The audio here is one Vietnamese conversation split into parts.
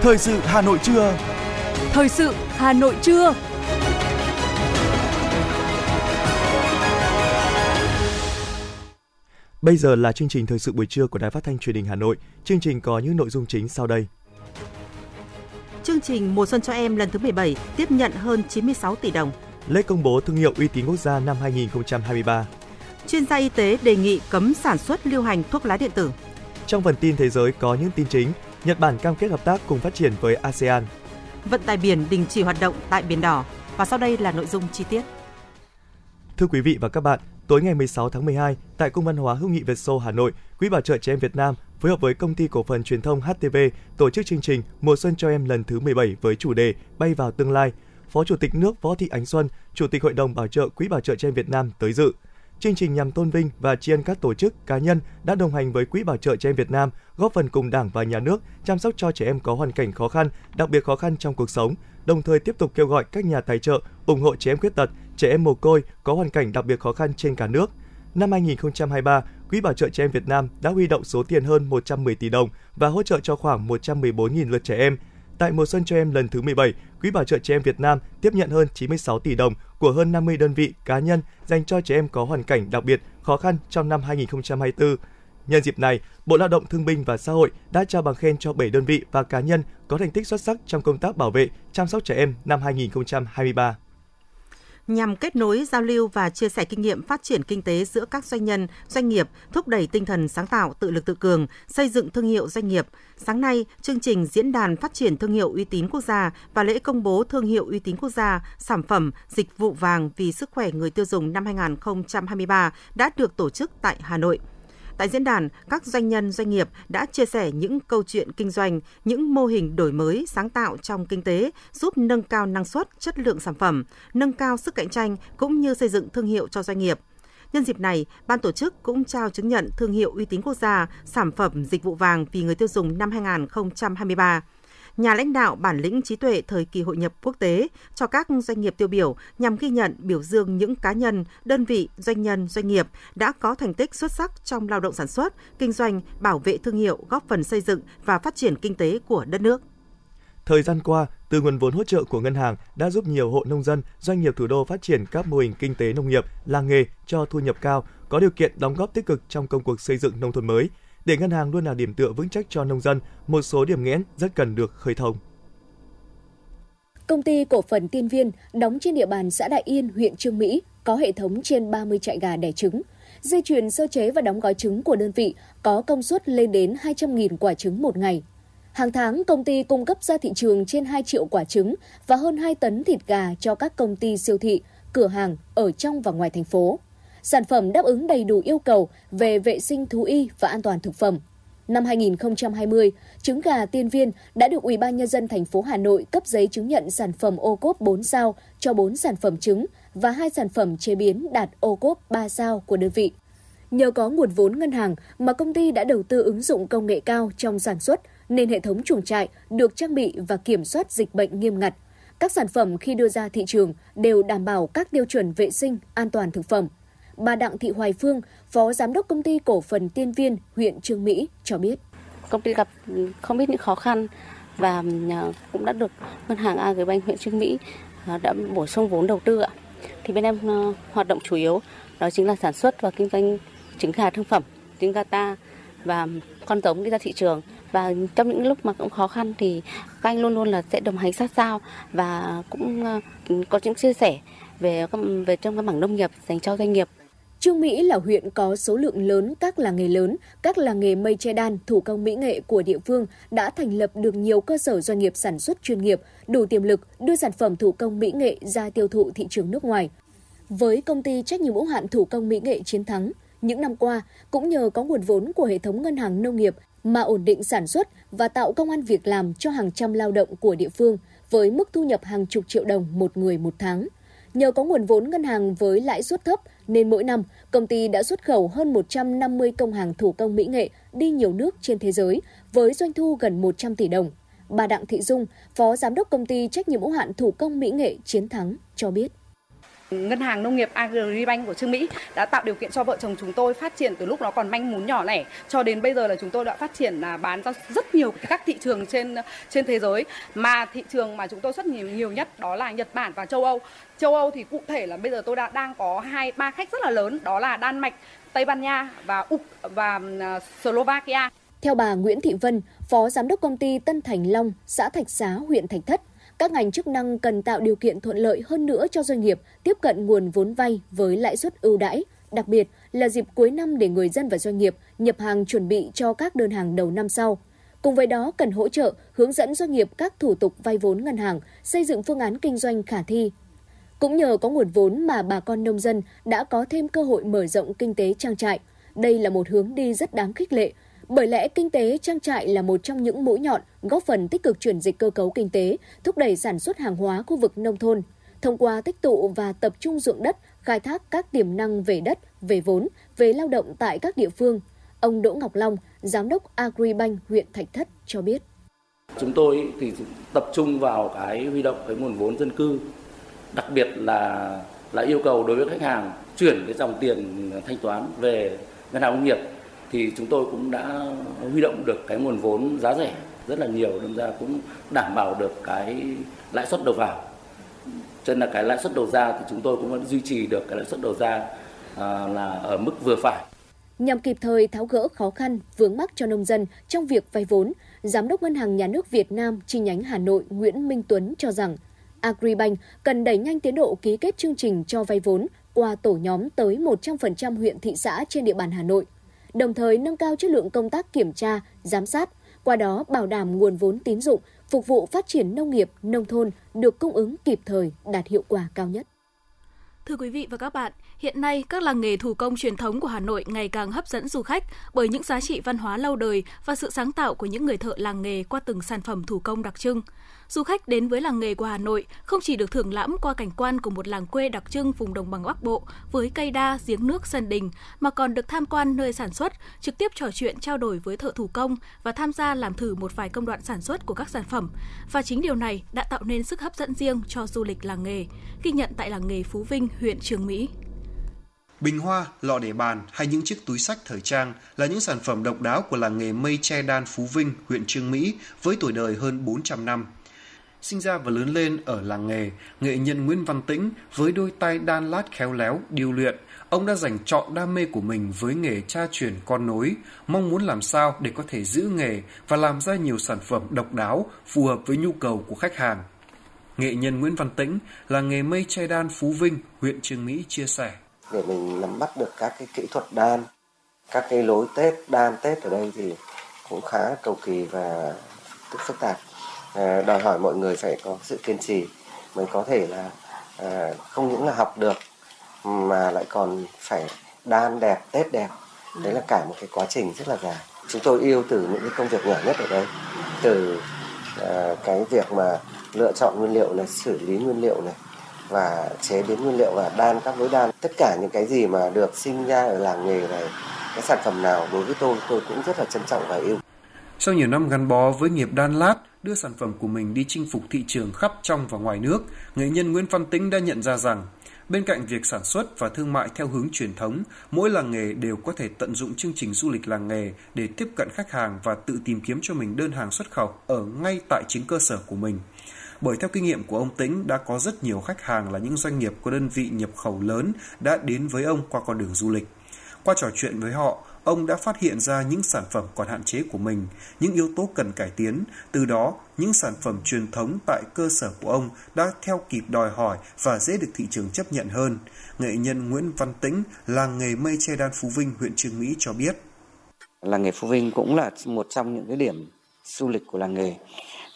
Thời sự Hà Nội trưa. Thời sự Hà Nội trưa. Bây giờ là chương trình thời sự buổi trưa của Đài Phát thanh Truyền hình Hà Nội. Chương trình có những nội dung chính sau đây. Chương trình Mùa xuân cho em lần thứ 17 tiếp nhận hơn 96 tỷ đồng. Lễ công bố thương hiệu uy tín quốc gia năm 2023. Chuyên gia y tế đề nghị cấm sản xuất lưu hành thuốc lá điện tử. Trong phần tin thế giới có những tin chính, Nhật Bản cam kết hợp tác cùng phát triển với ASEAN. Vận tải biển đình chỉ hoạt động tại Biển Đỏ. Và sau đây là nội dung chi tiết. Thưa quý vị và các bạn, tối ngày 16 tháng 12, tại Cung văn hóa hữu nghị Việt Xô Hà Nội, Quỹ bảo trợ trẻ em Việt Nam phối hợp với công ty cổ phần truyền thông HTV tổ chức chương trình Mùa xuân cho em lần thứ 17 với chủ đề Bay vào tương lai. Phó Chủ tịch nước Võ Thị Ánh Xuân, Chủ tịch Hội đồng Bảo trợ Quỹ bảo trợ trẻ em Việt Nam tới dự. Chương trình nhằm tôn vinh và tri ân các tổ chức, cá nhân đã đồng hành với Quỹ bảo trợ trẻ em Việt Nam, góp phần cùng Đảng và Nhà nước chăm sóc cho trẻ em có hoàn cảnh khó khăn, đặc biệt khó khăn trong cuộc sống, đồng thời tiếp tục kêu gọi các nhà tài trợ ủng hộ trẻ em khuyết tật, trẻ em mồ côi có hoàn cảnh đặc biệt khó khăn trên cả nước. Năm 2023, Quỹ bảo trợ trẻ em Việt Nam đã huy động số tiền hơn 110 tỷ đồng và hỗ trợ cho khoảng 114.000 lượt trẻ em. Tại mùa xuân cho em lần thứ 17, Quỹ bảo trợ trẻ em Việt Nam tiếp nhận hơn 96 tỷ đồng của hơn 50 đơn vị cá nhân dành cho trẻ em có hoàn cảnh đặc biệt khó khăn trong năm 2024. Nhân dịp này, Bộ Lao động Thương binh và Xã hội đã trao bằng khen cho 7 đơn vị và cá nhân có thành tích xuất sắc trong công tác bảo vệ, chăm sóc trẻ em năm 2023 nhằm kết nối, giao lưu và chia sẻ kinh nghiệm phát triển kinh tế giữa các doanh nhân, doanh nghiệp, thúc đẩy tinh thần sáng tạo, tự lực tự cường, xây dựng thương hiệu doanh nghiệp. Sáng nay, chương trình diễn đàn phát triển thương hiệu uy tín quốc gia và lễ công bố thương hiệu uy tín quốc gia, sản phẩm, dịch vụ vàng vì sức khỏe người tiêu dùng năm 2023 đã được tổ chức tại Hà Nội. Tại diễn đàn, các doanh nhân doanh nghiệp đã chia sẻ những câu chuyện kinh doanh, những mô hình đổi mới sáng tạo trong kinh tế, giúp nâng cao năng suất, chất lượng sản phẩm, nâng cao sức cạnh tranh cũng như xây dựng thương hiệu cho doanh nghiệp. Nhân dịp này, ban tổ chức cũng trao chứng nhận thương hiệu uy tín quốc gia, sản phẩm dịch vụ vàng vì người tiêu dùng năm 2023 nhà lãnh đạo bản lĩnh trí tuệ thời kỳ hội nhập quốc tế cho các doanh nghiệp tiêu biểu nhằm ghi nhận biểu dương những cá nhân, đơn vị, doanh nhân, doanh nghiệp đã có thành tích xuất sắc trong lao động sản xuất, kinh doanh, bảo vệ thương hiệu, góp phần xây dựng và phát triển kinh tế của đất nước. Thời gian qua, từ nguồn vốn hỗ trợ của ngân hàng đã giúp nhiều hộ nông dân, doanh nghiệp thủ đô phát triển các mô hình kinh tế nông nghiệp, làng nghề cho thu nhập cao, có điều kiện đóng góp tích cực trong công cuộc xây dựng nông thôn mới – để ngân hàng luôn là điểm tựa vững chắc cho nông dân, một số điểm nghẽn rất cần được khơi thông. Công ty cổ phần Tiên Viên đóng trên địa bàn xã Đại Yên, huyện Trương Mỹ có hệ thống trên 30 trại gà đẻ trứng. Dây chuyền sơ chế và đóng gói trứng của đơn vị có công suất lên đến 200.000 quả trứng một ngày. Hàng tháng, công ty cung cấp ra thị trường trên 2 triệu quả trứng và hơn 2 tấn thịt gà cho các công ty siêu thị, cửa hàng ở trong và ngoài thành phố sản phẩm đáp ứng đầy đủ yêu cầu về vệ sinh thú y và an toàn thực phẩm. Năm 2020, trứng gà Tiên Viên đã được Ủy ban nhân dân thành phố Hà Nội cấp giấy chứng nhận sản phẩm ô cốp 4 sao cho 4 sản phẩm trứng và hai sản phẩm chế biến đạt ô cốp 3 sao của đơn vị. Nhờ có nguồn vốn ngân hàng mà công ty đã đầu tư ứng dụng công nghệ cao trong sản xuất nên hệ thống chuồng trại được trang bị và kiểm soát dịch bệnh nghiêm ngặt. Các sản phẩm khi đưa ra thị trường đều đảm bảo các tiêu chuẩn vệ sinh, an toàn thực phẩm bà Đặng Thị Hoài Phương, Phó Giám đốc Công ty Cổ phần Tiên Viên, huyện Trương Mỹ cho biết. Công ty gặp không biết những khó khăn và à, cũng đã được Ngân hàng Agribank huyện Trương Mỹ à, đã bổ sung vốn đầu tư ạ. Thì bên em à, hoạt động chủ yếu đó chính là sản xuất và kinh doanh trứng gà thương phẩm, trứng gà ta và con giống đi ra thị trường và trong những lúc mà cũng khó khăn thì các anh luôn luôn là sẽ đồng hành sát sao và cũng có những chia sẻ về về trong cái mảng nông nghiệp dành cho doanh nghiệp Trương Mỹ là huyện có số lượng lớn các làng nghề lớn, các làng nghề mây che đan, thủ công mỹ nghệ của địa phương đã thành lập được nhiều cơ sở doanh nghiệp sản xuất chuyên nghiệp, đủ tiềm lực đưa sản phẩm thủ công mỹ nghệ ra tiêu thụ thị trường nước ngoài. Với công ty trách nhiệm hữu hạn thủ công mỹ nghệ Chiến Thắng, những năm qua cũng nhờ có nguồn vốn của hệ thống ngân hàng nông nghiệp mà ổn định sản xuất và tạo công an việc làm cho hàng trăm lao động của địa phương với mức thu nhập hàng chục triệu đồng một người một tháng. Nhờ có nguồn vốn ngân hàng với lãi suất thấp nên mỗi năm công ty đã xuất khẩu hơn 150 công hàng thủ công mỹ nghệ đi nhiều nước trên thế giới với doanh thu gần 100 tỷ đồng. Bà Đặng Thị Dung, Phó Giám đốc công ty trách nhiệm hữu hạn thủ công mỹ nghệ Chiến Thắng cho biết. Ngân hàng Nông nghiệp Agribank của Trương Mỹ đã tạo điều kiện cho vợ chồng chúng tôi phát triển từ lúc nó còn manh mún nhỏ lẻ cho đến bây giờ là chúng tôi đã phát triển là bán ra rất nhiều các thị trường trên trên thế giới mà thị trường mà chúng tôi xuất nhiều nhiều nhất đó là Nhật Bản và châu Âu. Châu Âu thì cụ thể là bây giờ tôi đã đang có hai ba khách rất là lớn đó là Đan Mạch, Tây Ban Nha và Úc và à, Slovakia. Theo bà Nguyễn Thị Vân, Phó Giám đốc công ty Tân Thành Long, xã Thạch Xá, huyện Thạch Thất, các ngành chức năng cần tạo điều kiện thuận lợi hơn nữa cho doanh nghiệp tiếp cận nguồn vốn vay với lãi suất ưu đãi, đặc biệt là dịp cuối năm để người dân và doanh nghiệp nhập hàng chuẩn bị cho các đơn hàng đầu năm sau. Cùng với đó cần hỗ trợ, hướng dẫn doanh nghiệp các thủ tục vay vốn ngân hàng, xây dựng phương án kinh doanh khả thi. Cũng nhờ có nguồn vốn mà bà con nông dân đã có thêm cơ hội mở rộng kinh tế trang trại. Đây là một hướng đi rất đáng khích lệ, bởi lẽ kinh tế trang trại là một trong những mũi nhọn góp phần tích cực chuyển dịch cơ cấu kinh tế, thúc đẩy sản xuất hàng hóa khu vực nông thôn. Thông qua tích tụ và tập trung ruộng đất, khai thác các tiềm năng về đất, về vốn, về lao động tại các địa phương. Ông Đỗ Ngọc Long, Giám đốc Agribank huyện Thạch Thất cho biết. Chúng tôi thì tập trung vào cái huy động cái nguồn vốn dân cư, đặc biệt là là yêu cầu đối với khách hàng chuyển cái dòng tiền thanh toán về ngân hàng nông nghiệp thì chúng tôi cũng đã huy động được cái nguồn vốn giá rẻ rất là nhiều đâm ra cũng đảm bảo được cái lãi suất đầu vào. Cho nên là cái lãi suất đầu ra thì chúng tôi cũng vẫn duy trì được cái lãi suất đầu ra à, là ở mức vừa phải. Nhằm kịp thời tháo gỡ khó khăn vướng mắc cho nông dân trong việc vay vốn giám đốc ngân hàng nhà nước Việt Nam chi nhánh Hà Nội Nguyễn Minh Tuấn cho rằng Agribank cần đẩy nhanh tiến độ ký kết chương trình cho vay vốn qua tổ nhóm tới 100% huyện thị xã trên địa bàn Hà Nội đồng thời nâng cao chất lượng công tác kiểm tra, giám sát, qua đó bảo đảm nguồn vốn tín dụng phục vụ phát triển nông nghiệp, nông thôn được cung ứng kịp thời, đạt hiệu quả cao nhất. Thưa quý vị và các bạn, hiện nay các làng nghề thủ công truyền thống của Hà Nội ngày càng hấp dẫn du khách bởi những giá trị văn hóa lâu đời và sự sáng tạo của những người thợ làng nghề qua từng sản phẩm thủ công đặc trưng du khách đến với làng nghề của Hà Nội không chỉ được thưởng lãm qua cảnh quan của một làng quê đặc trưng vùng đồng bằng Bắc Bộ với cây đa, giếng nước, sân đình, mà còn được tham quan nơi sản xuất, trực tiếp trò chuyện trao đổi với thợ thủ công và tham gia làm thử một vài công đoạn sản xuất của các sản phẩm. Và chính điều này đã tạo nên sức hấp dẫn riêng cho du lịch làng nghề, ghi nhận tại làng nghề Phú Vinh, huyện Trường Mỹ. Bình hoa, lọ để bàn hay những chiếc túi sách thời trang là những sản phẩm độc đáo của làng nghề mây che đan Phú Vinh, huyện Trương Mỹ với tuổi đời hơn 400 năm. Sinh ra và lớn lên ở làng nghề, nghệ nhân Nguyễn Văn Tĩnh với đôi tay đan lát khéo léo, điêu luyện, ông đã dành trọn đam mê của mình với nghề cha truyền con nối, mong muốn làm sao để có thể giữ nghề và làm ra nhiều sản phẩm độc đáo phù hợp với nhu cầu của khách hàng. Nghệ nhân Nguyễn Văn Tĩnh là nghề mây che đan Phú Vinh, huyện Trương Mỹ chia sẻ. Để mình nắm bắt được các cái kỹ thuật đan, các cái lối Tết, đan Tết ở đây thì cũng khá cầu kỳ và phức tạp. À, đòi hỏi mọi người phải có sự kiên trì mới có thể là à, không những là học được mà lại còn phải đan đẹp tết đẹp. Đấy là cả một cái quá trình rất là dài. Chúng tôi yêu từ những cái công việc nhỏ nhất ở đây từ à, cái việc mà lựa chọn nguyên liệu này xử lý nguyên liệu này và chế biến nguyên liệu và đan các lối đan tất cả những cái gì mà được sinh ra ở làng nghề này cái sản phẩm nào đối với tôi tôi cũng rất là trân trọng và yêu sau nhiều năm gắn bó với nghiệp đan lát, đưa sản phẩm của mình đi chinh phục thị trường khắp trong và ngoài nước, nghệ nhân Nguyễn Văn Tĩnh đã nhận ra rằng Bên cạnh việc sản xuất và thương mại theo hướng truyền thống, mỗi làng nghề đều có thể tận dụng chương trình du lịch làng nghề để tiếp cận khách hàng và tự tìm kiếm cho mình đơn hàng xuất khẩu ở ngay tại chính cơ sở của mình. Bởi theo kinh nghiệm của ông Tĩnh đã có rất nhiều khách hàng là những doanh nghiệp có đơn vị nhập khẩu lớn đã đến với ông qua con đường du lịch. Qua trò chuyện với họ, ông đã phát hiện ra những sản phẩm còn hạn chế của mình, những yếu tố cần cải tiến. Từ đó, những sản phẩm truyền thống tại cơ sở của ông đã theo kịp đòi hỏi và dễ được thị trường chấp nhận hơn. Nghệ nhân Nguyễn Văn Tĩnh, làng nghề mây che đan Phú Vinh, huyện Trương Mỹ cho biết. Làng nghề Phú Vinh cũng là một trong những cái điểm du lịch của làng nghề.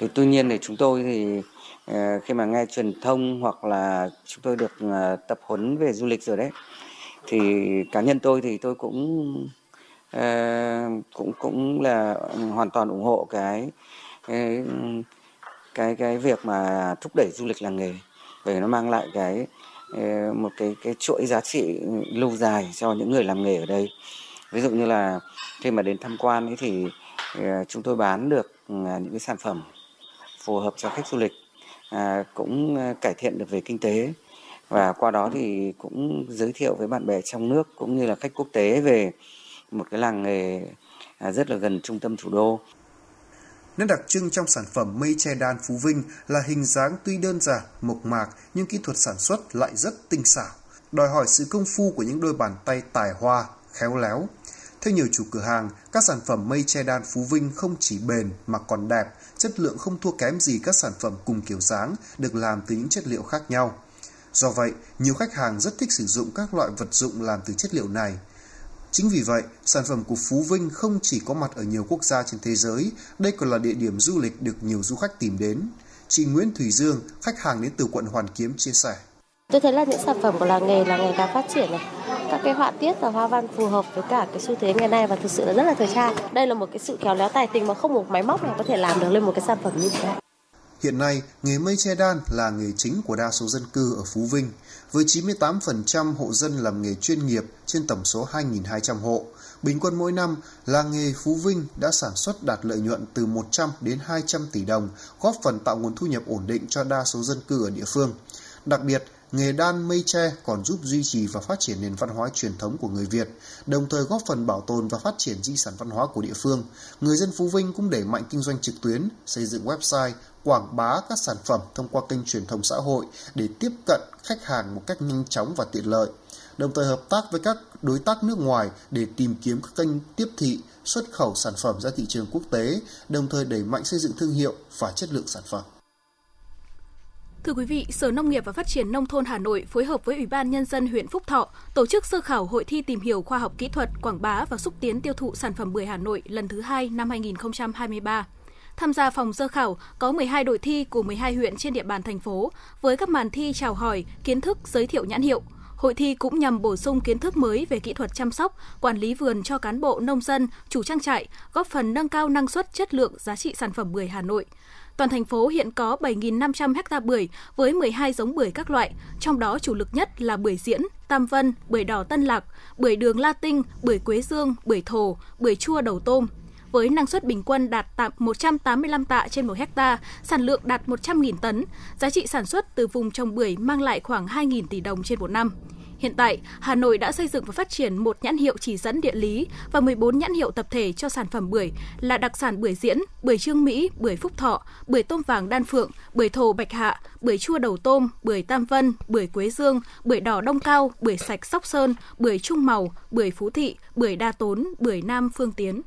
Thì tuy nhiên thì chúng tôi thì Ờ, khi mà nghe truyền thông hoặc là chúng tôi được ờ, tập huấn về du lịch rồi đấy, thì cá nhân tôi thì tôi cũng ờ, cũng cũng là hoàn toàn ủng hộ cái cái cái cái việc mà thúc đẩy du lịch làng nghề vì nó mang lại cái một cái cái chuỗi giá trị lâu dài cho những người làm nghề ở đây. Ví dụ như là khi mà đến tham quan ấy thì chúng tôi bán được những cái sản phẩm phù hợp cho khách du lịch. À, cũng à, cải thiện được về kinh tế và qua đó thì cũng giới thiệu với bạn bè trong nước cũng như là khách quốc tế về một cái làng nghề à, rất là gần trung tâm thủ đô. Nét đặc trưng trong sản phẩm mây che đan Phú Vinh là hình dáng tuy đơn giản, mộc mạc nhưng kỹ thuật sản xuất lại rất tinh xảo, đòi hỏi sự công phu của những đôi bàn tay tài hoa, khéo léo. Theo nhiều chủ cửa hàng, các sản phẩm mây che đan Phú Vinh không chỉ bền mà còn đẹp, chất lượng không thua kém gì các sản phẩm cùng kiểu dáng được làm từ những chất liệu khác nhau. Do vậy, nhiều khách hàng rất thích sử dụng các loại vật dụng làm từ chất liệu này. Chính vì vậy, sản phẩm của Phú Vinh không chỉ có mặt ở nhiều quốc gia trên thế giới, đây còn là địa điểm du lịch được nhiều du khách tìm đến. Chị Nguyễn Thủy Dương, khách hàng đến từ quận Hoàn Kiếm chia sẻ. Tôi thấy là những sản phẩm của làng nghề là ngày càng phát triển này. Các cái họa tiết và hoa văn phù hợp với cả cái xu thế ngày nay và thực sự là rất là thời trang. Đây là một cái sự khéo léo tài tình mà không một máy móc nào có thể làm được lên một cái sản phẩm như thế này. Hiện nay, nghề mây che đan là nghề chính của đa số dân cư ở Phú Vinh, với 98% hộ dân làm nghề chuyên nghiệp trên tổng số 2.200 hộ. Bình quân mỗi năm, làng nghề Phú Vinh đã sản xuất đạt lợi nhuận từ 100 đến 200 tỷ đồng, góp phần tạo nguồn thu nhập ổn định cho đa số dân cư ở địa phương. Đặc biệt, nghề đan mây tre còn giúp duy trì và phát triển nền văn hóa truyền thống của người Việt, đồng thời góp phần bảo tồn và phát triển di sản văn hóa của địa phương. Người dân Phú Vinh cũng đẩy mạnh kinh doanh trực tuyến, xây dựng website, quảng bá các sản phẩm thông qua kênh truyền thông xã hội để tiếp cận khách hàng một cách nhanh chóng và tiện lợi, đồng thời hợp tác với các đối tác nước ngoài để tìm kiếm các kênh tiếp thị, xuất khẩu sản phẩm ra thị trường quốc tế, đồng thời đẩy mạnh xây dựng thương hiệu và chất lượng sản phẩm. Thưa quý vị, Sở Nông nghiệp và Phát triển Nông thôn Hà Nội phối hợp với Ủy ban Nhân dân huyện Phúc Thọ tổ chức sơ khảo hội thi tìm hiểu khoa học kỹ thuật, quảng bá và xúc tiến tiêu thụ sản phẩm bưởi Hà Nội lần thứ hai năm 2023. Tham gia phòng sơ khảo có 12 đội thi của 12 huyện trên địa bàn thành phố với các màn thi chào hỏi, kiến thức, giới thiệu nhãn hiệu. Hội thi cũng nhằm bổ sung kiến thức mới về kỹ thuật chăm sóc, quản lý vườn cho cán bộ nông dân, chủ trang trại, góp phần nâng cao năng suất, chất lượng, giá trị sản phẩm bưởi Hà Nội. Toàn thành phố hiện có 7.500 ha bưởi với 12 giống bưởi các loại, trong đó chủ lực nhất là bưởi diễn, tam vân, bưởi đỏ tân lạc, bưởi đường la tinh, bưởi quế dương, bưởi thổ, bưởi chua đầu tôm, với năng suất bình quân đạt tạm 185 tạ trên 1 hecta, sản lượng đạt 100.000 tấn, giá trị sản xuất từ vùng trồng bưởi mang lại khoảng 2.000 tỷ đồng trên một năm. Hiện tại, Hà Nội đã xây dựng và phát triển một nhãn hiệu chỉ dẫn địa lý và 14 nhãn hiệu tập thể cho sản phẩm bưởi là đặc sản bưởi diễn, bưởi trương Mỹ, bưởi phúc thọ, bưởi tôm vàng đan phượng, bưởi thổ bạch hạ, bưởi chua đầu tôm, bưởi tam vân, bưởi quế dương, bưởi đỏ đông cao, bưởi sạch sóc sơn, bưởi trung màu, bưởi phú thị, bưởi đa tốn, bưởi nam phương tiến.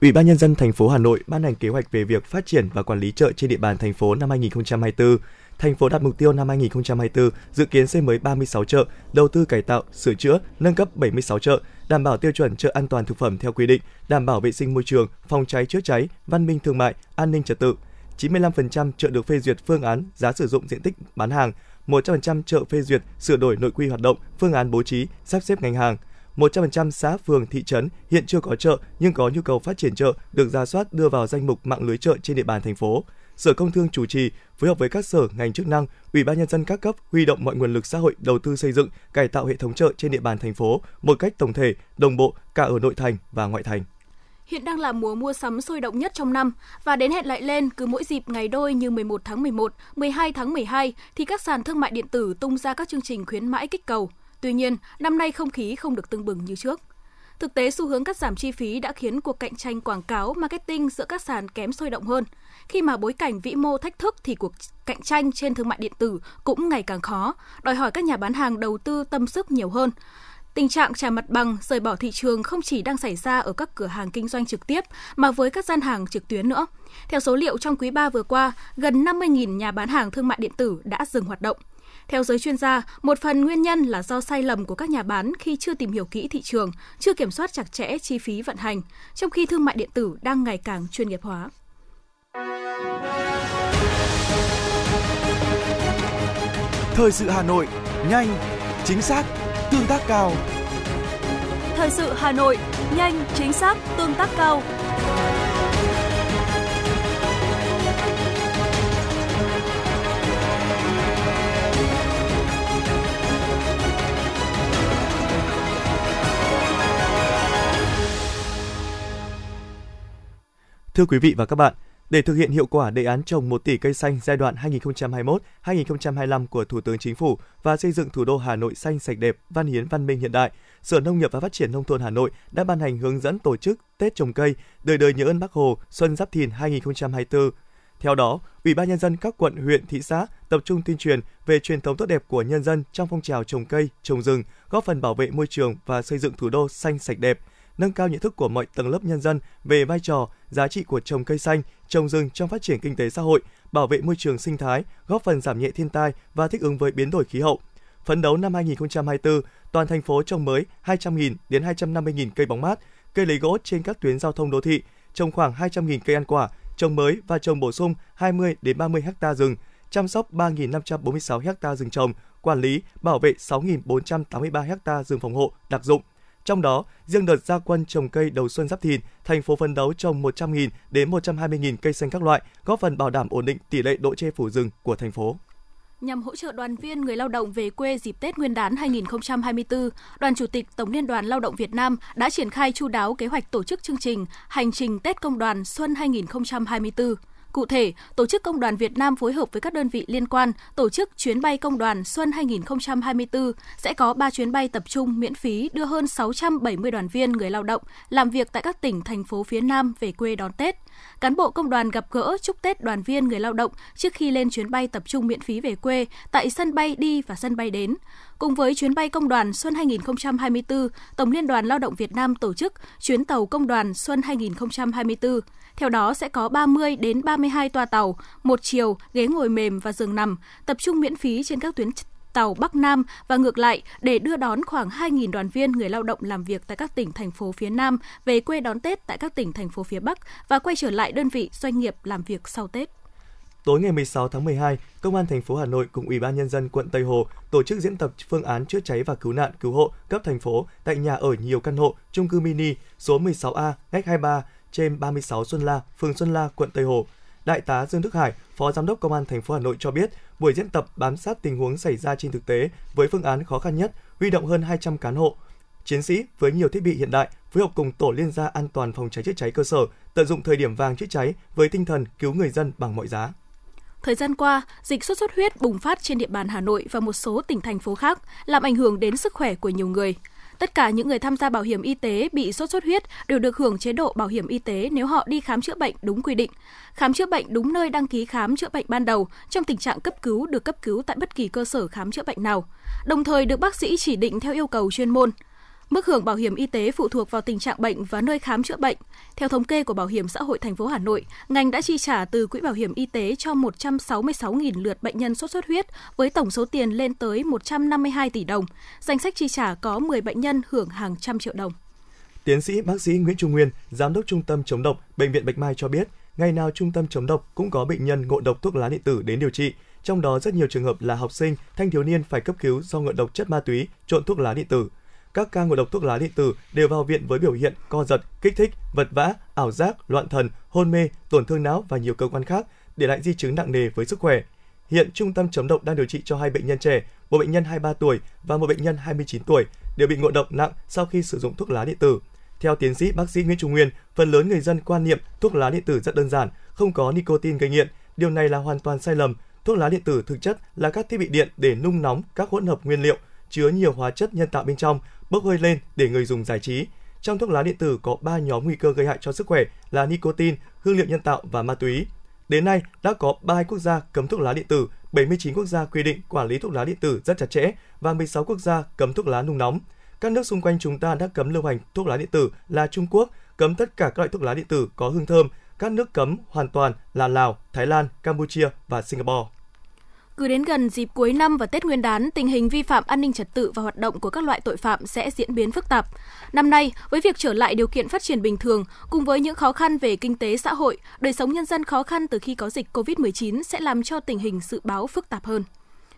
Ủy ban nhân dân thành phố Hà Nội ban hành kế hoạch về việc phát triển và quản lý chợ trên địa bàn thành phố năm 2024. Thành phố đặt mục tiêu năm 2024 dự kiến xây mới 36 chợ, đầu tư cải tạo, sửa chữa, nâng cấp 76 chợ, đảm bảo tiêu chuẩn chợ an toàn thực phẩm theo quy định, đảm bảo vệ sinh môi trường, phòng cháy chữa cháy, văn minh thương mại, an ninh trật tự. 95% chợ được phê duyệt phương án giá sử dụng diện tích bán hàng, 100% chợ phê duyệt sửa đổi nội quy hoạt động, phương án bố trí, sắp xếp ngành hàng. 100% xã phường thị trấn hiện chưa có chợ nhưng có nhu cầu phát triển chợ được ra soát đưa vào danh mục mạng lưới chợ trên địa bàn thành phố. Sở Công Thương chủ trì phối hợp với các sở ngành chức năng, Ủy ban nhân dân các cấp huy động mọi nguồn lực xã hội đầu tư xây dựng, cải tạo hệ thống chợ trên địa bàn thành phố một cách tổng thể, đồng bộ cả ở nội thành và ngoại thành. Hiện đang là mùa mua sắm sôi động nhất trong năm và đến hẹn lại lên cứ mỗi dịp ngày đôi như 11 tháng 11, 12 tháng 12 thì các sàn thương mại điện tử tung ra các chương trình khuyến mãi kích cầu. Tuy nhiên, năm nay không khí không được tưng bừng như trước. Thực tế xu hướng cắt giảm chi phí đã khiến cuộc cạnh tranh quảng cáo, marketing giữa các sàn kém sôi động hơn. Khi mà bối cảnh vĩ mô thách thức thì cuộc cạnh tranh trên thương mại điện tử cũng ngày càng khó, đòi hỏi các nhà bán hàng đầu tư tâm sức nhiều hơn. Tình trạng trả mặt bằng, rời bỏ thị trường không chỉ đang xảy ra ở các cửa hàng kinh doanh trực tiếp mà với các gian hàng trực tuyến nữa. Theo số liệu trong quý 3 vừa qua, gần 50.000 nhà bán hàng thương mại điện tử đã dừng hoạt động. Theo giới chuyên gia, một phần nguyên nhân là do sai lầm của các nhà bán khi chưa tìm hiểu kỹ thị trường, chưa kiểm soát chặt chẽ chi phí vận hành, trong khi thương mại điện tử đang ngày càng chuyên nghiệp hóa. Thời sự Hà Nội, nhanh, chính xác, tương tác cao. Thời sự Hà Nội, nhanh, chính xác, tương tác cao. Thưa quý vị và các bạn, Để thực hiện hiệu quả đề án trồng 1 tỷ cây xanh giai đoạn 2021-2025 của Thủ tướng Chính phủ và xây dựng thủ đô Hà Nội xanh sạch đẹp, văn hiến văn minh hiện đại, Sở Nông nghiệp và Phát triển nông thôn Hà Nội đã ban hành hướng dẫn tổ chức Tết trồng cây, đời đời nhớ ơn Bác Hồ, Xuân Giáp Thìn 2024. Theo đó, Ủy ban nhân dân các quận, huyện, thị xã tập trung tuyên truyền về truyền thống tốt đẹp của nhân dân trong phong trào trồng cây, trồng rừng, góp phần bảo vệ môi trường và xây dựng thủ đô xanh sạch đẹp, nâng cao nhận thức của mọi tầng lớp nhân dân về vai trò, giá trị của trồng cây xanh, trồng rừng trong phát triển kinh tế xã hội, bảo vệ môi trường sinh thái, góp phần giảm nhẹ thiên tai và thích ứng với biến đổi khí hậu. Phấn đấu năm 2024, toàn thành phố trồng mới 200.000 đến 250.000 cây bóng mát, cây lấy gỗ trên các tuyến giao thông đô thị, trồng khoảng 200.000 cây ăn quả, trồng mới và trồng bổ sung 20 đến 30 ha rừng, chăm sóc 3.546 ha rừng trồng, quản lý, bảo vệ 6.483 ha rừng phòng hộ đặc dụng. Trong đó, riêng đợt gia quân trồng cây đầu xuân giáp thìn, thành phố phấn đấu trồng 100.000 đến 120.000 cây xanh các loại, góp phần bảo đảm ổn định tỷ lệ độ che phủ rừng của thành phố. Nhằm hỗ trợ đoàn viên người lao động về quê dịp Tết Nguyên đán 2024, Đoàn Chủ tịch Tổng Liên đoàn Lao động Việt Nam đã triển khai chu đáo kế hoạch tổ chức chương trình Hành trình Tết Công đoàn Xuân 2024. Cụ thể, Tổ chức Công đoàn Việt Nam phối hợp với các đơn vị liên quan tổ chức chuyến bay công đoàn Xuân 2024 sẽ có 3 chuyến bay tập trung miễn phí đưa hơn 670 đoàn viên người lao động làm việc tại các tỉnh, thành phố phía Nam về quê đón Tết. Cán bộ công đoàn gặp gỡ chúc Tết đoàn viên người lao động trước khi lên chuyến bay tập trung miễn phí về quê tại sân bay đi và sân bay đến. Cùng với chuyến bay công đoàn Xuân 2024, Tổng Liên đoàn Lao động Việt Nam tổ chức chuyến tàu công đoàn Xuân 2024. Theo đó sẽ có 30 đến 32 toa tàu, một chiều, ghế ngồi mềm và giường nằm, tập trung miễn phí trên các tuyến tàu Bắc Nam và ngược lại để đưa đón khoảng 2.000 đoàn viên người lao động làm việc tại các tỉnh, thành phố phía Nam về quê đón Tết tại các tỉnh, thành phố phía Bắc và quay trở lại đơn vị doanh nghiệp làm việc sau Tết. Tối ngày 16 tháng 12, Công an thành phố Hà Nội cùng Ủy ban nhân dân quận Tây Hồ tổ chức diễn tập phương án chữa cháy và cứu nạn cứu hộ cấp thành phố tại nhà ở nhiều căn hộ chung cư mini số 16A, ngách 23 trên 36 Xuân La, phường Xuân La, quận Tây Hồ. Đại tá Dương Đức Hải, Phó Giám đốc Công an thành phố Hà Nội cho biết, buổi diễn tập bám sát tình huống xảy ra trên thực tế với phương án khó khăn nhất, huy động hơn 200 cán hộ, chiến sĩ với nhiều thiết bị hiện đại phối hợp cùng tổ liên gia an toàn phòng cháy chữa cháy cơ sở, tận dụng thời điểm vàng chữa cháy với tinh thần cứu người dân bằng mọi giá. Thời gian qua, dịch sốt xuất huyết bùng phát trên địa bàn Hà Nội và một số tỉnh thành phố khác, làm ảnh hưởng đến sức khỏe của nhiều người. Tất cả những người tham gia bảo hiểm y tế bị sốt xuất huyết đều được hưởng chế độ bảo hiểm y tế nếu họ đi khám chữa bệnh đúng quy định, khám chữa bệnh đúng nơi đăng ký khám chữa bệnh ban đầu trong tình trạng cấp cứu được cấp cứu tại bất kỳ cơ sở khám chữa bệnh nào, đồng thời được bác sĩ chỉ định theo yêu cầu chuyên môn. Mức hưởng bảo hiểm y tế phụ thuộc vào tình trạng bệnh và nơi khám chữa bệnh. Theo thống kê của Bảo hiểm xã hội thành phố Hà Nội, ngành đã chi trả từ quỹ bảo hiểm y tế cho 166.000 lượt bệnh nhân sốt xuất huyết với tổng số tiền lên tới 152 tỷ đồng. Danh sách chi trả có 10 bệnh nhân hưởng hàng trăm triệu đồng. Tiến sĩ bác sĩ Nguyễn Trung Nguyên, giám đốc trung tâm chống độc bệnh viện Bạch Mai cho biết, ngày nào trung tâm chống độc cũng có bệnh nhân ngộ độc thuốc lá điện tử đến điều trị, trong đó rất nhiều trường hợp là học sinh, thanh thiếu niên phải cấp cứu do ngộ độc chất ma túy trộn thuốc lá điện tử các ca ngộ độc thuốc lá điện tử đều vào viện với biểu hiện co giật, kích thích, vật vã, ảo giác, loạn thần, hôn mê, tổn thương não và nhiều cơ quan khác, để lại di chứng nặng nề với sức khỏe. Hiện trung tâm chống độc đang điều trị cho hai bệnh nhân trẻ, một bệnh nhân 23 tuổi và một bệnh nhân 29 tuổi đều bị ngộ độc nặng sau khi sử dụng thuốc lá điện tử. Theo tiến sĩ bác sĩ Nguyễn Trung Nguyên, phần lớn người dân quan niệm thuốc lá điện tử rất đơn giản, không có nicotine gây nghiện. Điều này là hoàn toàn sai lầm. Thuốc lá điện tử thực chất là các thiết bị điện để nung nóng các hỗn hợp nguyên liệu chứa nhiều hóa chất nhân tạo bên trong bốc hơi lên để người dùng giải trí. Trong thuốc lá điện tử có 3 nhóm nguy cơ gây hại cho sức khỏe là nicotine, hương liệu nhân tạo và ma túy. Đến nay, đã có 3 quốc gia cấm thuốc lá điện tử, 79 quốc gia quy định quản lý thuốc lá điện tử rất chặt chẽ và 16 quốc gia cấm thuốc lá nung nóng. Các nước xung quanh chúng ta đã cấm lưu hành thuốc lá điện tử là Trung Quốc, cấm tất cả các loại thuốc lá điện tử có hương thơm. Các nước cấm hoàn toàn là Lào, Thái Lan, Campuchia và Singapore. Cứ đến gần dịp cuối năm và Tết Nguyên đán, tình hình vi phạm an ninh trật tự và hoạt động của các loại tội phạm sẽ diễn biến phức tạp. Năm nay, với việc trở lại điều kiện phát triển bình thường, cùng với những khó khăn về kinh tế xã hội, đời sống nhân dân khó khăn từ khi có dịch COVID-19 sẽ làm cho tình hình dự báo phức tạp hơn.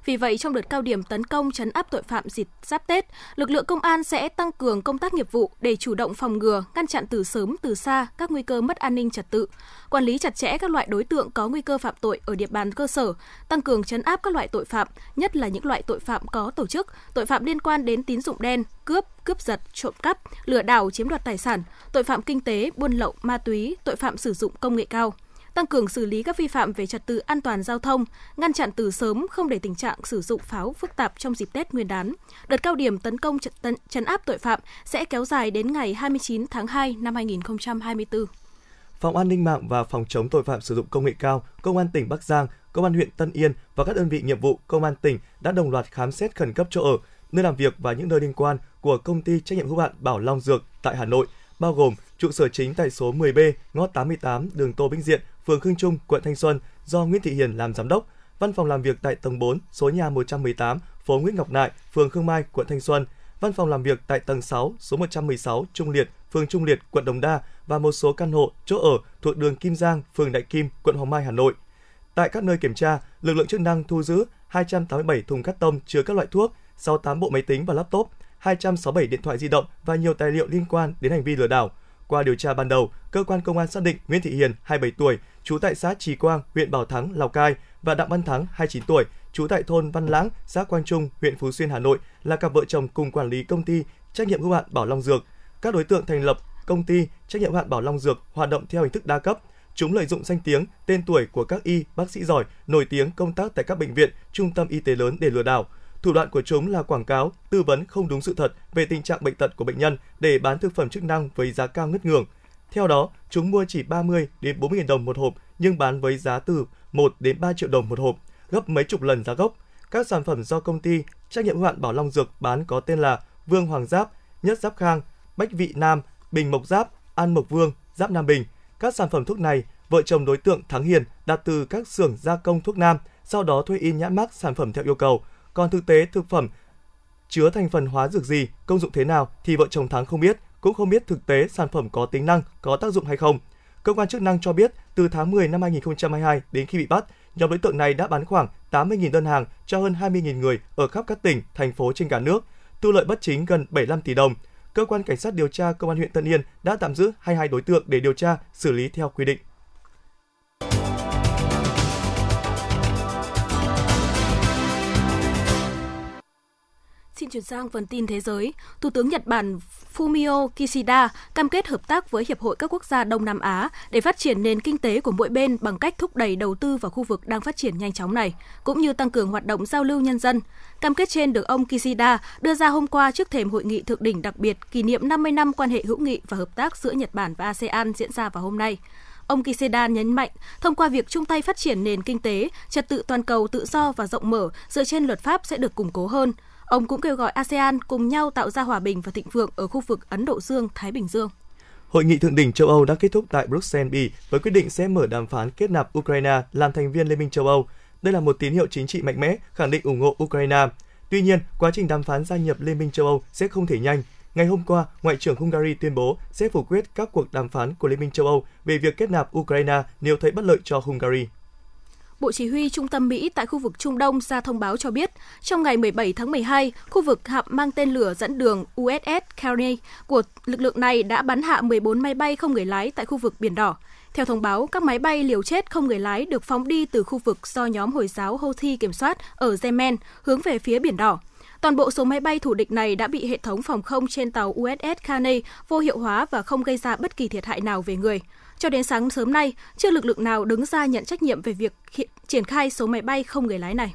Vì vậy, trong đợt cao điểm tấn công chấn áp tội phạm dịp giáp Tết, lực lượng công an sẽ tăng cường công tác nghiệp vụ để chủ động phòng ngừa, ngăn chặn từ sớm từ xa các nguy cơ mất an ninh trật tự, quản lý chặt chẽ các loại đối tượng có nguy cơ phạm tội ở địa bàn cơ sở, tăng cường chấn áp các loại tội phạm, nhất là những loại tội phạm có tổ chức, tội phạm liên quan đến tín dụng đen, cướp, cướp giật, trộm cắp, lừa đảo chiếm đoạt tài sản, tội phạm kinh tế, buôn lậu, ma túy, tội phạm sử dụng công nghệ cao tăng cường xử lý các vi phạm về trật tự an toàn giao thông, ngăn chặn từ sớm không để tình trạng sử dụng pháo phức tạp trong dịp Tết Nguyên đán. Đợt cao điểm tấn công trấn áp tội phạm sẽ kéo dài đến ngày 29 tháng 2 năm 2024. Phòng An ninh mạng và Phòng chống tội phạm sử dụng công nghệ cao, Công an tỉnh Bắc Giang, Công an huyện Tân Yên và các đơn vị nghiệp vụ Công an tỉnh đã đồng loạt khám xét khẩn cấp chỗ ở, nơi làm việc và những nơi liên quan của công ty trách nhiệm hữu hạn Bảo Long Dược tại Hà Nội, bao gồm trụ sở chính tại số 10B, ngõ 88, đường Tô Vĩnh Diện, phường Khương Trung, quận Thanh Xuân do Nguyễn Thị Hiền làm giám đốc, văn phòng làm việc tại tầng 4, số nhà 118, phố Nguyễn Ngọc Nại, phường Khương Mai, quận Thanh Xuân, văn phòng làm việc tại tầng 6, số 116, Trung Liệt, phường Trung Liệt, quận Đồng Đa và một số căn hộ, chỗ ở thuộc đường Kim Giang, phường Đại Kim, quận Hoàng Mai, Hà Nội. Tại các nơi kiểm tra, lực lượng chức năng thu giữ 287 thùng cắt tông chứa các loại thuốc, 68 bộ máy tính và laptop, 267 điện thoại di động và nhiều tài liệu liên quan đến hành vi lừa đảo. Qua điều tra ban đầu, cơ quan công an xác định Nguyễn Thị Hiền, 27 tuổi, trú tại xã Trì Quang, huyện Bảo Thắng, Lào Cai và Đặng Văn Thắng, 29 tuổi, trú tại thôn Văn Lãng, xã Quang Trung, huyện Phú Xuyên, Hà Nội là cặp vợ chồng cùng quản lý công ty trách nhiệm hữu hạn Bảo Long Dược. Các đối tượng thành lập công ty trách nhiệm hữu hạn Bảo Long Dược hoạt động theo hình thức đa cấp. Chúng lợi dụng danh tiếng, tên tuổi của các y, bác sĩ giỏi, nổi tiếng công tác tại các bệnh viện, trung tâm y tế lớn để lừa đảo. Thủ đoạn của chúng là quảng cáo, tư vấn không đúng sự thật về tình trạng bệnh tật của bệnh nhân để bán thực phẩm chức năng với giá cao ngất ngường. Theo đó, chúng mua chỉ 30 đến 40 000 đồng một hộp nhưng bán với giá từ 1 đến 3 triệu đồng một hộp, gấp mấy chục lần giá gốc. Các sản phẩm do công ty trách nhiệm hữu hạn Bảo Long Dược bán có tên là Vương Hoàng Giáp, Nhất Giáp Khang, Bách Vị Nam, Bình Mộc Giáp, An Mộc Vương, Giáp Nam Bình. Các sản phẩm thuốc này, vợ chồng đối tượng Thắng Hiền đặt từ các xưởng gia công thuốc nam, sau đó thuê in nhãn mác sản phẩm theo yêu cầu. Còn thực tế thực phẩm chứa thành phần hóa dược gì, công dụng thế nào thì vợ chồng Thắng không biết, cũng không biết thực tế sản phẩm có tính năng, có tác dụng hay không. Cơ quan chức năng cho biết, từ tháng 10 năm 2022 đến khi bị bắt, nhóm đối tượng này đã bán khoảng 80.000 đơn hàng cho hơn 20.000 người ở khắp các tỉnh, thành phố trên cả nước, thu lợi bất chính gần 75 tỷ đồng. Cơ quan cảnh sát điều tra công an huyện Tân Yên đã tạm giữ 22 đối tượng để điều tra, xử lý theo quy định. Xin chuyển sang phần tin thế giới. Thủ tướng Nhật Bản Fumio Kishida cam kết hợp tác với Hiệp hội các quốc gia Đông Nam Á để phát triển nền kinh tế của mỗi bên bằng cách thúc đẩy đầu tư vào khu vực đang phát triển nhanh chóng này, cũng như tăng cường hoạt động giao lưu nhân dân. Cam kết trên được ông Kishida đưa ra hôm qua trước thềm hội nghị thượng đỉnh đặc biệt kỷ niệm 50 năm quan hệ hữu nghị và hợp tác giữa Nhật Bản và ASEAN diễn ra vào hôm nay. Ông Kishida nhấn mạnh, thông qua việc chung tay phát triển nền kinh tế, trật tự toàn cầu tự do và rộng mở dựa trên luật pháp sẽ được củng cố hơn. Ông cũng kêu gọi ASEAN cùng nhau tạo ra hòa bình và thịnh vượng ở khu vực Ấn Độ Dương-Thái Bình Dương. Hội nghị thượng đỉnh châu Âu đã kết thúc tại Bruxelles, Bỉ với quyết định sẽ mở đàm phán kết nạp Ukraine làm thành viên Liên minh châu Âu. Đây là một tín hiệu chính trị mạnh mẽ khẳng định ủng hộ Ukraine. Tuy nhiên, quá trình đàm phán gia nhập Liên minh châu Âu sẽ không thể nhanh. Ngày hôm qua, Ngoại trưởng Hungary tuyên bố sẽ phủ quyết các cuộc đàm phán của Liên minh châu Âu về việc kết nạp Ukraine nếu thấy bất lợi cho Hungary. Bộ Chỉ huy Trung tâm Mỹ tại khu vực Trung Đông ra thông báo cho biết, trong ngày 17 tháng 12, khu vực hạm mang tên lửa dẫn đường USS Carney của lực lượng này đã bắn hạ 14 máy bay không người lái tại khu vực Biển Đỏ. Theo thông báo, các máy bay liều chết không người lái được phóng đi từ khu vực do nhóm Hồi giáo Houthi kiểm soát ở Yemen hướng về phía Biển Đỏ. Toàn bộ số máy bay thủ địch này đã bị hệ thống phòng không trên tàu USS Carney vô hiệu hóa và không gây ra bất kỳ thiệt hại nào về người. Cho đến sáng sớm nay, chưa lực lượng nào đứng ra nhận trách nhiệm về việc triển khai số máy bay không người lái này.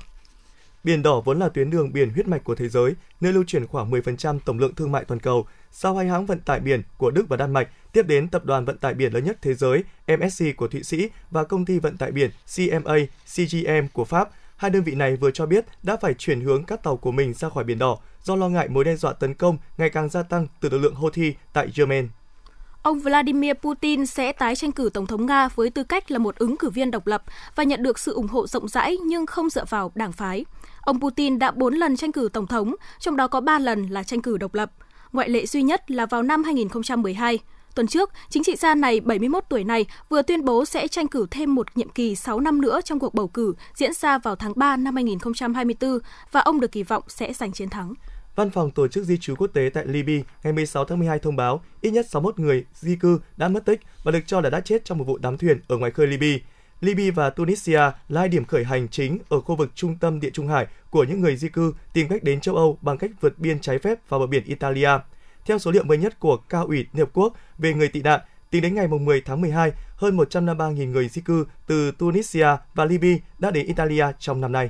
Biển Đỏ vốn là tuyến đường biển huyết mạch của thế giới, nơi lưu chuyển khoảng 10% tổng lượng thương mại toàn cầu. Sau hai hãng vận tải biển của Đức và Đan Mạch, tiếp đến tập đoàn vận tải biển lớn nhất thế giới MSC của Thụy Sĩ và công ty vận tải biển CMA CGM của Pháp, hai đơn vị này vừa cho biết đã phải chuyển hướng các tàu của mình ra khỏi Biển Đỏ do lo ngại mối đe dọa tấn công ngày càng gia tăng từ lực lượng Houthi tại Yemen ông Vladimir Putin sẽ tái tranh cử Tổng thống Nga với tư cách là một ứng cử viên độc lập và nhận được sự ủng hộ rộng rãi nhưng không dựa vào đảng phái. Ông Putin đã 4 lần tranh cử Tổng thống, trong đó có 3 lần là tranh cử độc lập. Ngoại lệ duy nhất là vào năm 2012. Tuần trước, chính trị gia này 71 tuổi này vừa tuyên bố sẽ tranh cử thêm một nhiệm kỳ 6 năm nữa trong cuộc bầu cử diễn ra vào tháng 3 năm 2024 và ông được kỳ vọng sẽ giành chiến thắng. Văn phòng Tổ chức Di trú Quốc tế tại Libya ngày 16 tháng 12 thông báo ít nhất 61 người di cư đã mất tích và được cho là đã chết trong một vụ đắm thuyền ở ngoài khơi Libya. Libya và Tunisia là hai điểm khởi hành chính ở khu vực trung tâm Địa Trung Hải của những người di cư tìm cách đến châu Âu bằng cách vượt biên trái phép vào bờ biển Italia. Theo số liệu mới nhất của Cao ủy Liên Hợp Quốc về người tị nạn, Tính đến ngày 10 tháng 12, hơn 153.000 người di cư từ Tunisia và Libya đã đến Italia trong năm nay.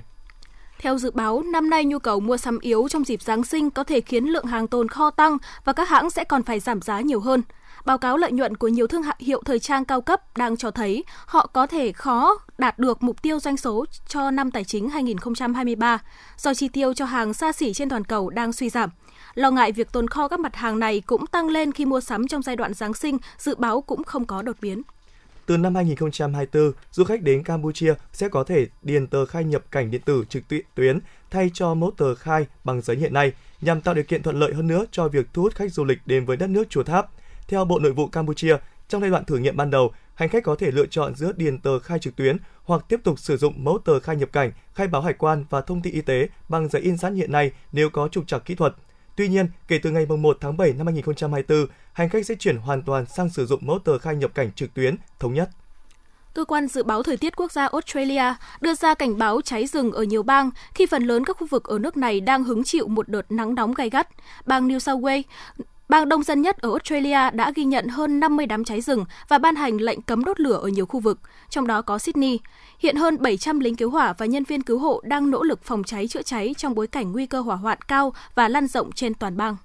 Theo dự báo, năm nay nhu cầu mua sắm yếu trong dịp Giáng sinh có thể khiến lượng hàng tồn kho tăng và các hãng sẽ còn phải giảm giá nhiều hơn. Báo cáo lợi nhuận của nhiều thương hiệu thời trang cao cấp đang cho thấy họ có thể khó đạt được mục tiêu doanh số cho năm tài chính 2023 do chi tiêu cho hàng xa xỉ trên toàn cầu đang suy giảm. Lo ngại việc tồn kho các mặt hàng này cũng tăng lên khi mua sắm trong giai đoạn Giáng sinh, dự báo cũng không có đột biến. Từ năm 2024, du khách đến Campuchia sẽ có thể điền tờ khai nhập cảnh điện tử trực tuyến thay cho mẫu tờ khai bằng giấy hiện nay, nhằm tạo điều kiện thuận lợi hơn nữa cho việc thu hút khách du lịch đến với đất nước Chùa Tháp. Theo Bộ Nội vụ Campuchia, trong giai đoạn thử nghiệm ban đầu, hành khách có thể lựa chọn giữa điền tờ khai trực tuyến hoặc tiếp tục sử dụng mẫu tờ khai nhập cảnh, khai báo hải quan và thông tin y tế bằng giấy in sẵn hiện nay nếu có trục trặc kỹ thuật. Tuy nhiên, kể từ ngày 1 tháng 7 năm 2024, hành khách sẽ chuyển hoàn toàn sang sử dụng mẫu tờ khai nhập cảnh trực tuyến thống nhất. Cơ quan Dự báo Thời tiết Quốc gia Australia đưa ra cảnh báo cháy rừng ở nhiều bang khi phần lớn các khu vực ở nước này đang hứng chịu một đợt nắng nóng gay gắt. Bang New South Wales Bang đông dân nhất ở Australia đã ghi nhận hơn 50 đám cháy rừng và ban hành lệnh cấm đốt lửa ở nhiều khu vực, trong đó có Sydney. Hiện hơn 700 lính cứu hỏa và nhân viên cứu hộ đang nỗ lực phòng cháy chữa cháy trong bối cảnh nguy cơ hỏa hoạn cao và lan rộng trên toàn bang.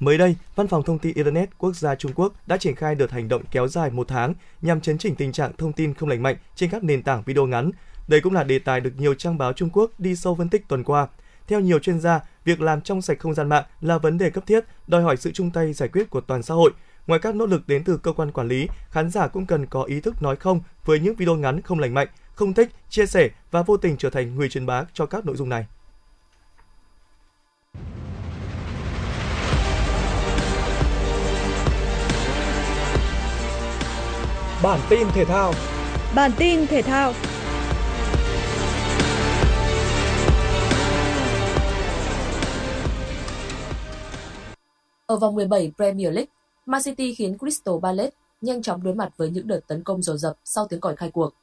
Mới đây, Văn phòng Thông tin Internet Quốc gia Trung Quốc đã triển khai đợt hành động kéo dài một tháng nhằm chấn chỉnh tình trạng thông tin không lành mạnh trên các nền tảng video ngắn. Đây cũng là đề tài được nhiều trang báo Trung Quốc đi sâu phân tích tuần qua. Theo nhiều chuyên gia, việc làm trong sạch không gian mạng là vấn đề cấp thiết, đòi hỏi sự chung tay giải quyết của toàn xã hội. Ngoài các nỗ lực đến từ cơ quan quản lý, khán giả cũng cần có ý thức nói không với những video ngắn không lành mạnh, không thích, chia sẻ và vô tình trở thành người truyền bá cho các nội dung này. Bản tin thể thao Bản tin thể thao Ở vòng 17 Premier League, Man City khiến Crystal Palace nhanh chóng đối mặt với những đợt tấn công dồn dập sau tiếng còi khai cuộc.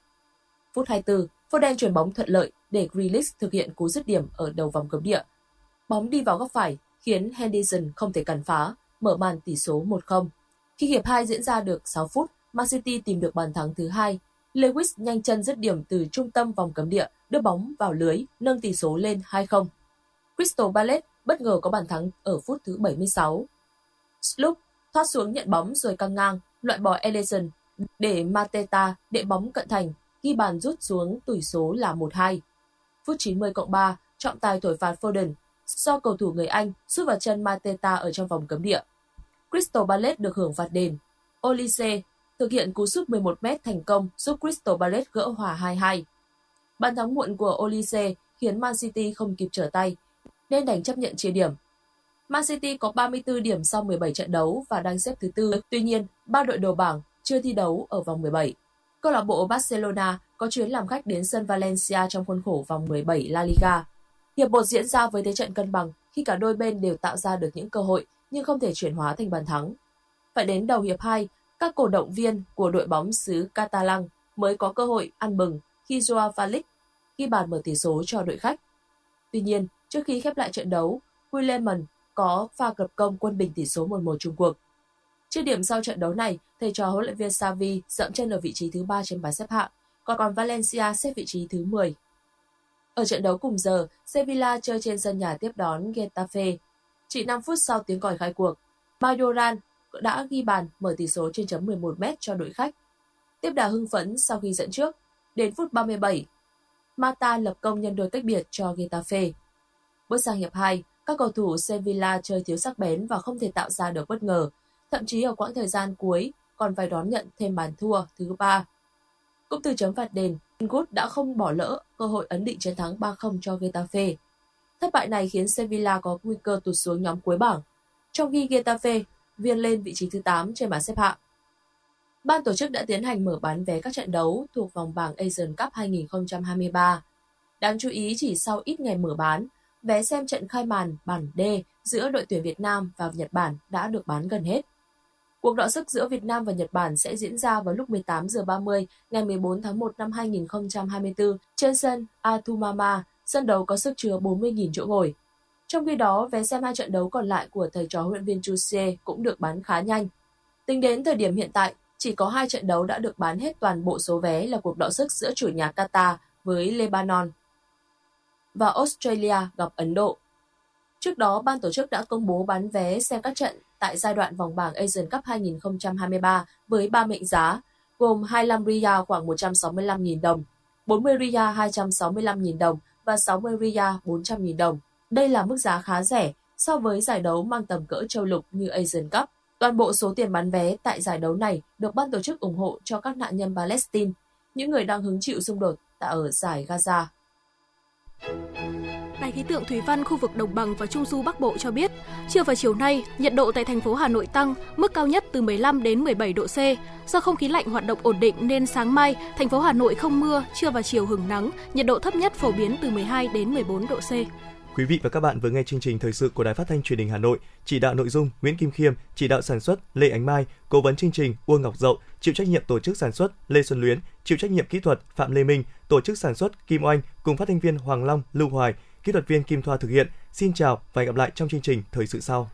Phút 24, Foden chuyển bóng thuận lợi để Grealish thực hiện cú dứt điểm ở đầu vòng cấm địa. Bóng đi vào góc phải khiến Henderson không thể cản phá, mở màn tỷ số 1-0. Khi hiệp 2 diễn ra được 6 phút, Man City tìm được bàn thắng thứ hai. Lewis nhanh chân dứt điểm từ trung tâm vòng cấm địa, đưa bóng vào lưới, nâng tỷ số lên 2-0. Crystal Palace bất ngờ có bàn thắng ở phút thứ 76. Sloop thoát xuống nhận bóng rồi căng ngang, loại bỏ Ellison để Mateta đệ bóng cận thành, ghi bàn rút xuống tỷ số là 1-2. Phút 90 cộng 3, trọng tài thổi phạt Foden do cầu thủ người Anh sút vào chân Mateta ở trong vòng cấm địa. Crystal Palace được hưởng phạt đền. Olise thực hiện cú sút 11m thành công giúp Crystal Palace gỡ hòa 2-2. Bàn thắng muộn của Olise khiến Man City không kịp trở tay, nên đành chấp nhận chia điểm. Man City có 34 điểm sau 17 trận đấu và đang xếp thứ tư. Tuy nhiên, ba đội đầu bảng chưa thi đấu ở vòng 17. Câu lạc bộ Barcelona có chuyến làm khách đến sân Valencia trong khuôn khổ vòng 17 La Liga. Hiệp một diễn ra với thế trận cân bằng khi cả đôi bên đều tạo ra được những cơ hội nhưng không thể chuyển hóa thành bàn thắng. Phải đến đầu hiệp 2, các cổ động viên của đội bóng xứ Catalan mới có cơ hội ăn mừng khi Joao Felix ghi bàn mở tỷ số cho đội khách. Tuy nhiên, trước khi khép lại trận đấu, Williamson có pha cập công quân bình tỷ số 1-1 chung cuộc. Trước điểm sau trận đấu này, thầy trò huấn luyện viên Xavi dậm chân ở vị trí thứ 3 trên bảng xếp hạng, còn còn Valencia xếp vị trí thứ 10. Ở trận đấu cùng giờ, Sevilla chơi trên sân nhà tiếp đón Getafe. Chỉ 5 phút sau tiếng còi khai cuộc, Majoran đã ghi bàn mở tỷ số trên chấm 11 m cho đội khách. Tiếp đà hưng phấn sau khi dẫn trước, đến phút 37, Mata lập công nhân đôi cách biệt cho Getafe. Bước sang hiệp 2, các cầu thủ Sevilla chơi thiếu sắc bén và không thể tạo ra được bất ngờ, thậm chí ở quãng thời gian cuối còn phải đón nhận thêm bàn thua thứ ba. Cũng từ chấm phạt đền, Good đã không bỏ lỡ cơ hội ấn định chiến thắng 3-0 cho Getafe. Thất bại này khiến Sevilla có nguy cơ tụt xuống nhóm cuối bảng, trong khi Getafe viên lên vị trí thứ 8 trên bảng xếp hạng. Ban tổ chức đã tiến hành mở bán vé các trận đấu thuộc vòng bảng Asian Cup 2023. Đáng chú ý chỉ sau ít ngày mở bán, vé xem trận khai màn bảng D giữa đội tuyển Việt Nam và Nhật Bản đã được bán gần hết. Cuộc đọ sức giữa Việt Nam và Nhật Bản sẽ diễn ra vào lúc 18 giờ 30 ngày 14 tháng 1 năm 2024 trên sân Atumama, sân đấu có sức chứa 40.000 chỗ ngồi. Trong khi đó, vé xem hai trận đấu còn lại của thầy trò huấn luyện viên Chuse cũng được bán khá nhanh. Tính đến thời điểm hiện tại, chỉ có hai trận đấu đã được bán hết toàn bộ số vé là cuộc đọ sức giữa chủ nhà Qatar với Lebanon và Australia gặp Ấn Độ. Trước đó, ban tổ chức đã công bố bán vé xem các trận tại giai đoạn vòng bảng Asian Cup 2023 với 3 mệnh giá, gồm 25 Riyal khoảng 165.000 đồng, 40 Riyal 265.000 đồng và 60 Riyal 400.000 đồng. Đây là mức giá khá rẻ so với giải đấu mang tầm cỡ châu lục như Asian Cup. Toàn bộ số tiền bán vé tại giải đấu này được ban tổ chức ủng hộ cho các nạn nhân Palestine, những người đang hứng chịu xung đột tại ở giải Gaza. Đài khí tượng thủy văn khu vực đồng bằng và trung du Bắc Bộ cho biết, trưa và chiều nay, nhiệt độ tại thành phố Hà Nội tăng, mức cao nhất từ 15 đến 17 độ C. Do không khí lạnh hoạt động ổn định nên sáng mai, thành phố Hà Nội không mưa, trưa và chiều hứng nắng, nhiệt độ thấp nhất phổ biến từ 12 đến 14 độ C. Quý vị và các bạn vừa nghe chương trình thời sự của Đài Phát thanh Truyền hình Hà Nội, chỉ đạo nội dung Nguyễn Kim Khiêm, chỉ đạo sản xuất Lê Ánh Mai, cố vấn chương trình Uông Ngọc Dậu, chịu trách nhiệm tổ chức sản xuất Lê Xuân Luyến, chịu trách nhiệm kỹ thuật Phạm Lê Minh, tổ chức sản xuất Kim Oanh cùng phát thanh viên Hoàng Long, Lưu Hoài, kỹ thuật viên Kim Thoa thực hiện. Xin chào và hẹn gặp lại trong chương trình thời sự sau.